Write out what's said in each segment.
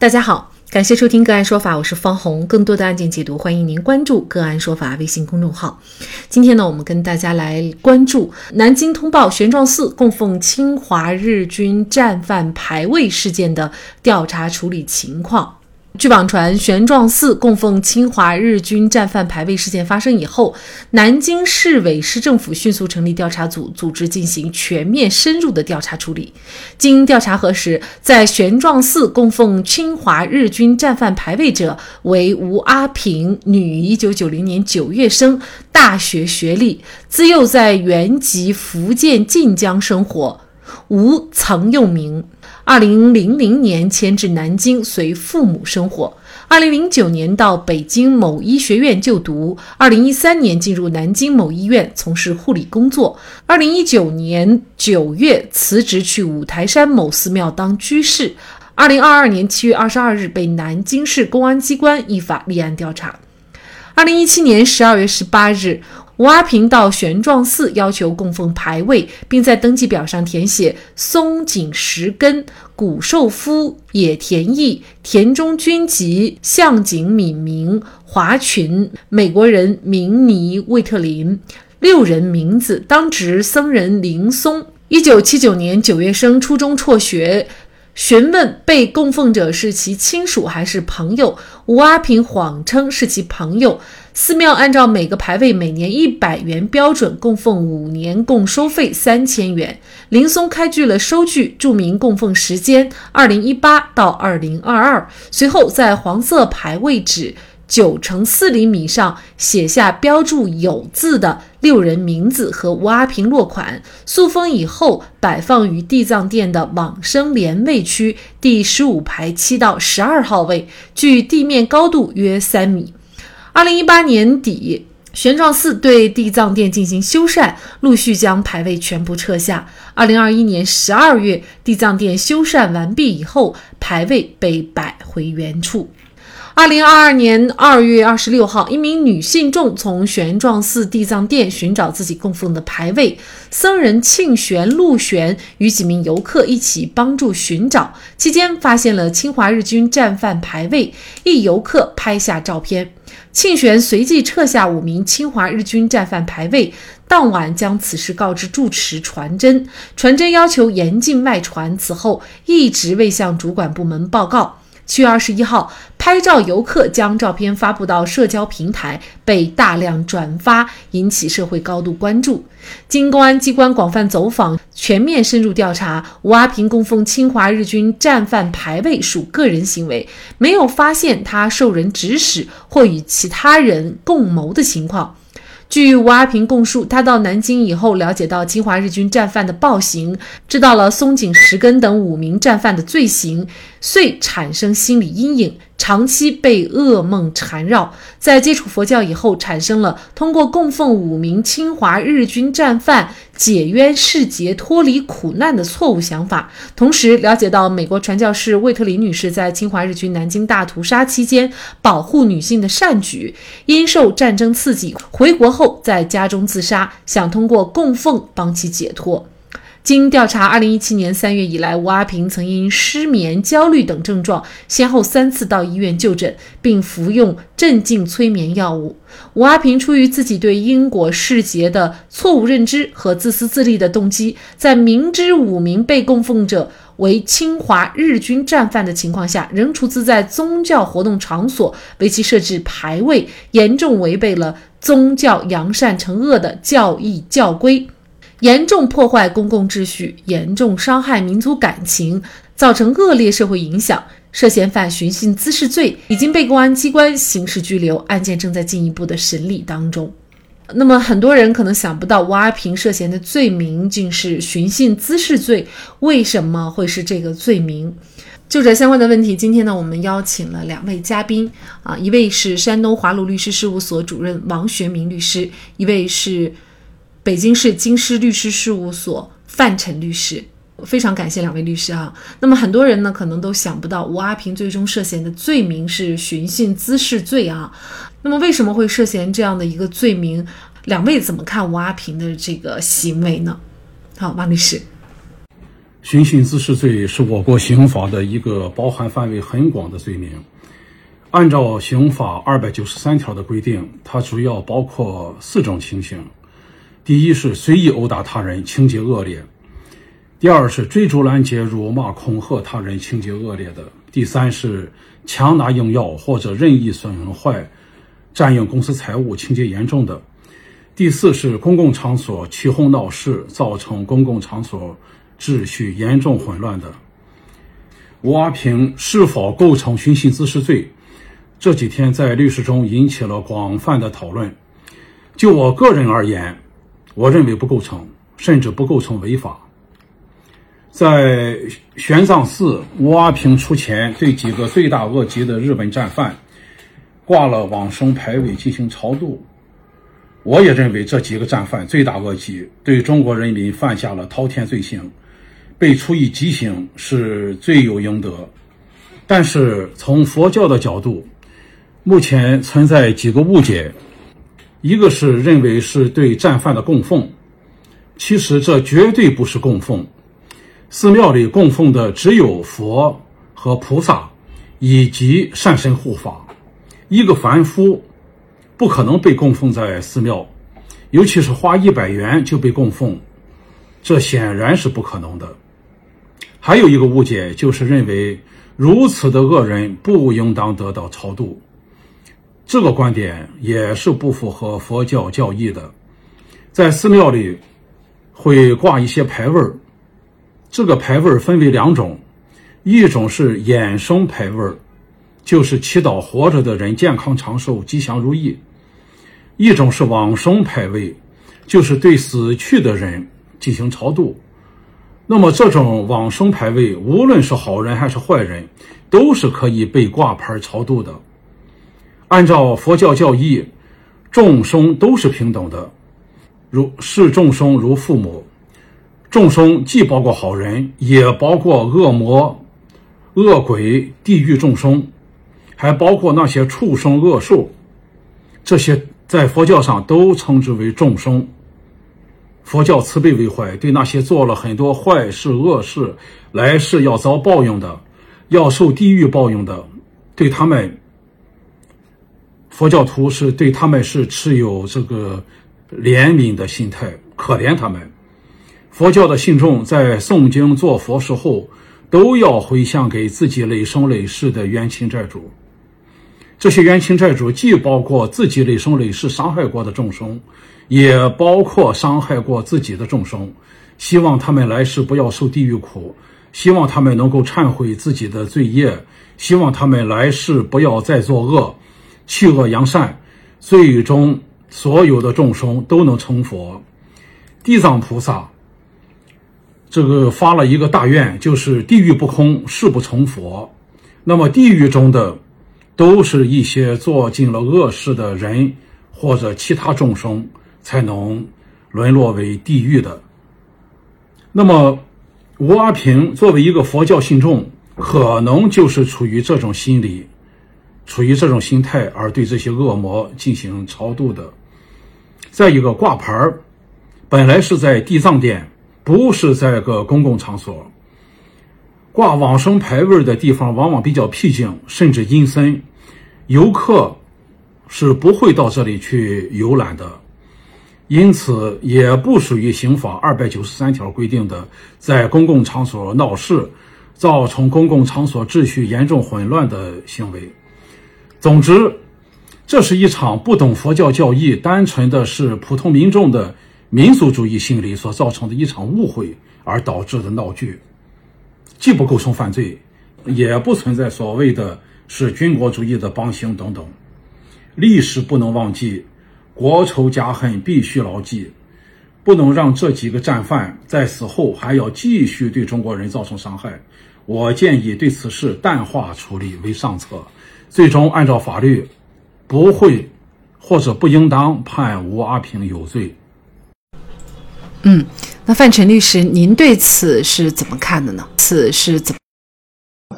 大家好，感谢收听个案说法，我是方红。更多的案件解读，欢迎您关注个案说法微信公众号。今天呢，我们跟大家来关注南京通报玄奘寺供奉侵华日军战犯牌位事件的调查处理情况。据网传，玄奘寺供奉侵华日军战犯牌位事件发生以后，南京市委市政府迅速成立调查组，组织进行全面深入的调查处理。经调查核实，在玄奘寺供奉侵华日军战犯牌位者为吴阿平，女，一九九零年九月生，大学学历，自幼在原籍福建晋江生活。吴曾用名。二零零零年迁至南京，随父母生活。二零零九年到北京某医学院就读。二零一三年进入南京某医院从事护理工作。二零一九年九月辞职去五台山某寺庙当居士。二零二二年七月二十二日被南京市公安机关依法立案调查。二零一七年十二月十八日。吴阿平到玄奘寺要求供奉牌位，并在登记表上填写松井石根、谷寿夫、野田义、田中君吉、向井敏明、华群、美国人明尼魏特林六人名字。当值僧人林松，一九七九年九月生，初中辍学。询问被供奉者是其亲属还是朋友，吴阿平谎称是其朋友。寺庙按照每个牌位每年一百元标准供奉五年，共收费三千元。林松开具了收据，注明供奉时间：二零一八到二零二二。随后在黄色牌位纸九乘四厘米上写下标注有字的六人名字和吴阿平落款，塑封以后摆放于地藏殿的往生莲位区第十五排七到十二号位，距地面高度约三米。二零一八年底，玄奘寺对地藏殿进行修缮，陆续将牌位全部撤下。二零二一年十二月，地藏殿修缮完毕以后，牌位被摆回原处。二零二二年二月二十六号，一名女信众从玄奘寺地藏殿寻找自己供奉的牌位，僧人庆玄、陆玄与几名游客一起帮助寻找，期间发现了侵华日军战犯牌位，一游客拍下照片。庆玄随即撤下五名侵华日军战犯牌位，当晚将此事告知住持传真，传真要求严禁外传。此后一直未向主管部门报告。七月二十一号，拍照游客将照片发布到社交平台，被大量转发，引起社会高度关注。经公安机关广泛走访、全面深入调查，吴阿平供奉侵华日军战犯牌位属个人行为，没有发现他受人指使或与其他人共谋的情况。据吴阿平供述，他到南京以后，了解到侵华日军战犯的暴行，知道了松井石根等五名战犯的罪行，遂产生心理阴影。长期被噩梦缠绕，在接触佛教以后，产生了通过供奉五名侵华日军战犯解冤释结、脱离苦难的错误想法。同时，了解到美国传教士魏特林女士在侵华日军南京大屠杀期间保护女性的善举，因受战争刺激，回国后在家中自杀，想通过供奉帮其解脱。经调查，二零一七年三月以来，吴阿平曾因失眠、焦虑等症状，先后三次到医院就诊，并服用镇静催眠药物。吴阿平出于自己对因果世节的错误认知和自私自利的动机，在明知五名被供奉者为侵华日军战犯的情况下，仍出资在宗教活动场所为其设置牌位，严重违背了宗教扬善惩恶的教义教规。严重破坏公共秩序，严重伤害民族感情，造成恶劣社会影响，涉嫌犯寻衅滋事罪，已经被公安机关刑事拘留，案件正在进一步的审理当中。那么，很多人可能想不到，吴阿平涉嫌的罪名竟是寻衅滋事罪，为什么会是这个罪名？就这相关的问题，今天呢，我们邀请了两位嘉宾啊，一位是山东华鲁律师事务所主任王学明律师，一位是。北京市京师律师事务所范晨律师，非常感谢两位律师啊。那么很多人呢，可能都想不到吴阿平最终涉嫌的罪名是寻衅滋事罪啊。那么为什么会涉嫌这样的一个罪名？两位怎么看吴阿平的这个行为呢？好，王律师。寻衅滋事罪是我国刑法的一个包含范围很广的罪名。按照刑法二百九十三条的规定，它主要包括四种情形：第一是随意殴打他人，情节恶劣；第二是追逐拦截、辱骂、恐吓他人，情节恶劣的；第三是强拿硬要或者任意损坏、占用公私财物，情节严重的；第四是公共场所起哄闹事，造成公共场所秩序严重混乱的。吴阿平是否构成寻衅滋事罪？这几天在律师中引起了广泛的讨论。就我个人而言，我认为不构成，甚至不构成违法。在玄奘寺，吴阿平出钱对几个罪大恶极的日本战犯挂了往生牌位进行超度。我也认为这几个战犯罪大恶极，对中国人民犯下了滔天罪行，被处以极刑是罪有应得。但是从佛教的角度，目前存在几个误解，一个是认为是对战犯的供奉，其实这绝对不是供奉。寺庙里供奉的只有佛和菩萨，以及善神护法。一个凡夫不可能被供奉在寺庙，尤其是花一百元就被供奉，这显然是不可能的。还有一个误解就是认为如此的恶人不应当得到超度。这个观点也是不符合佛教教义的。在寺庙里会挂一些牌位，这个牌位分为两种，一种是衍生牌位，就是祈祷活着的人健康长寿、吉祥如意；一种是往生牌位，就是对死去的人进行超度。那么，这种往生牌位，无论是好人还是坏人，都是可以被挂牌超度的。按照佛教教义，众生都是平等的，如视众生如父母。众生既包括好人，也包括恶魔、恶鬼、地狱众生，还包括那些畜生、恶兽。这些在佛教上都称之为众生。佛教慈悲为怀，对那些做了很多坏事、恶事，来世要遭报应的，要受地狱报应的，对他们。佛教徒是对他们是持有这个怜悯的心态，可怜他们。佛教的信众在诵经做佛事后，都要回向给自己累生累世的冤亲债主。这些冤亲债主既包括自己累生累世伤害过的众生，也包括伤害过自己的众生。希望他们来世不要受地狱苦，希望他们能够忏悔自己的罪业，希望他们来世不要再作恶。弃恶扬善，最终所有的众生都能成佛。地藏菩萨这个发了一个大愿，就是地狱不空，誓不成佛。那么地狱中的都是一些做尽了恶事的人或者其他众生才能沦落为地狱的。那么吴阿平作为一个佛教信众，可能就是处于这种心理。处于这种心态而对这些恶魔进行超度的。再一个挂牌儿，本来是在地藏殿，不是在个公共场所。挂往生牌位的地方往往比较僻静，甚至阴森，游客是不会到这里去游览的。因此，也不属于刑法二百九十三条规定的在公共场所闹事，造成公共场所秩序严重混乱的行为。总之，这是一场不懂佛教教义、单纯的是普通民众的民族主义心理所造成的一场误会而导致的闹剧，既不构成犯罪，也不存在所谓的是军国主义的帮凶等等。历史不能忘记，国仇家恨必须牢记，不能让这几个战犯在死后还要继续对中国人造成伤害。我建议对此事淡化处理为上策。最终按照法律，不会或者不应当判吴阿平有罪。嗯，那范晨律师，您对此是怎么看的呢？此是怎？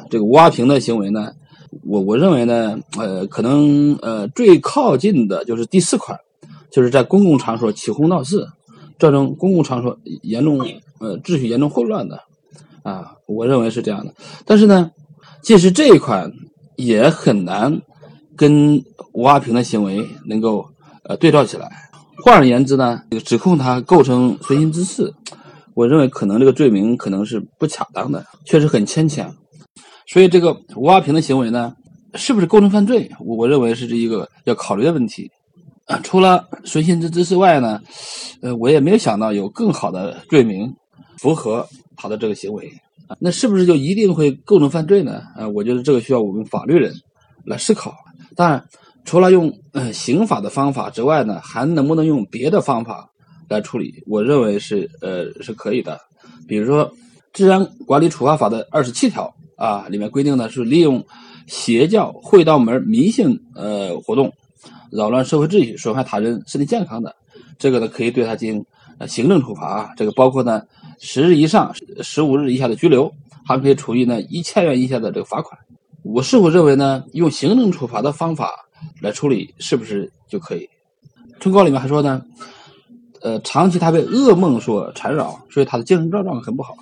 这个吴阿平的行为呢？我我认为呢，呃，可能呃最靠近的就是第四款，就是在公共场所起哄闹事，造成公共场所严重呃秩序严重混乱的。啊，我认为是这样的。但是呢，即使这一款也很难跟吴阿平的行为能够呃对照起来。换而言之呢，这个指控他构成随行滋事，我认为可能这个罪名可能是不恰当的，确实很牵强。所以这个吴阿平的行为呢，是不是构成犯罪？我认为是这一个要考虑的问题。啊，除了随行滋事外呢，呃，我也没有想到有更好的罪名符合他的这个行为。那是不是就一定会构成犯罪呢？啊，我觉得这个需要我们法律人来思考。当然。除了用呃刑法的方法之外呢，还能不能用别的方法来处理？我认为是呃是可以的。比如说《治安管理处罚法》的二十七条啊，里面规定呢是利用邪教、会道门、迷信呃活动扰乱社会秩序、损害他人身体健康的，这个呢可以对他进行呃行政处罚。这个包括呢十日以上十五日以下的拘留，还可以处以呢一千元以下的这个罚款。我是否认为呢用行政处罚的方法？来处理是不是就可以？通告里面还说呢，呃，长期他被噩梦所缠绕，所以他的精神状况很不好。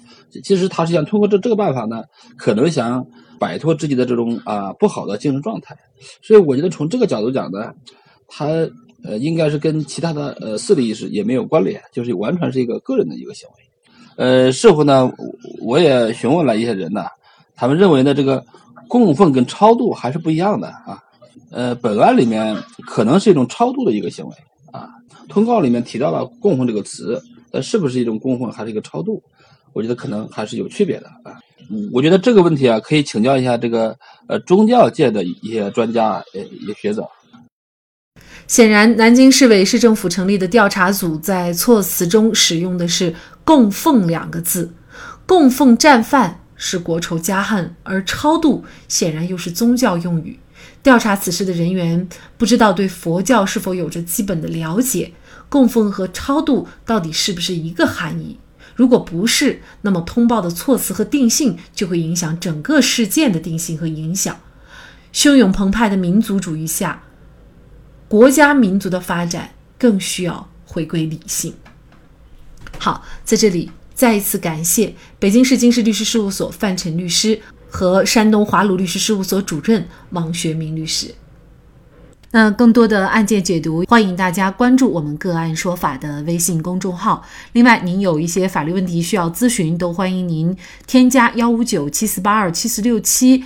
其实他是想通过这这个办法呢，可能想摆脱自己的这种啊不好的精神状态。所以我觉得从这个角度讲呢，他呃应该是跟其他的呃势力意识也没有关联，就是完全是一个个人的一个行为。呃，事后呢，我也询问了一些人呢，他们认为呢，这个供奉跟超度还是不一样的啊。呃，本案里面可能是一种超度的一个行为啊。通告里面提到了“供奉”这个词，呃，是不是一种供奉还是一个超度？我觉得可能还是有区别的啊。我觉得这个问题啊，可以请教一下这个呃宗教界的一些专家呃学者。显然，南京市委市政府成立的调查组在措辞中使用的是“供奉”两个字，供奉战犯是国仇家恨，而超度显然又是宗教用语。调查此事的人员不知道对佛教是否有着基本的了解，供奉和超度到底是不是一个含义？如果不是，那么通报的措辞和定性就会影响整个事件的定性和影响。汹涌澎湃的民族主义下，国家民族的发展更需要回归理性。好，在这里再一次感谢北京市京师律师事务所范晨律师。和山东华鲁律师事务所主任王学明律师。那更多的案件解读，欢迎大家关注我们“个案说法”的微信公众号。另外，您有一些法律问题需要咨询，都欢迎您添加幺五九七四八二七四六七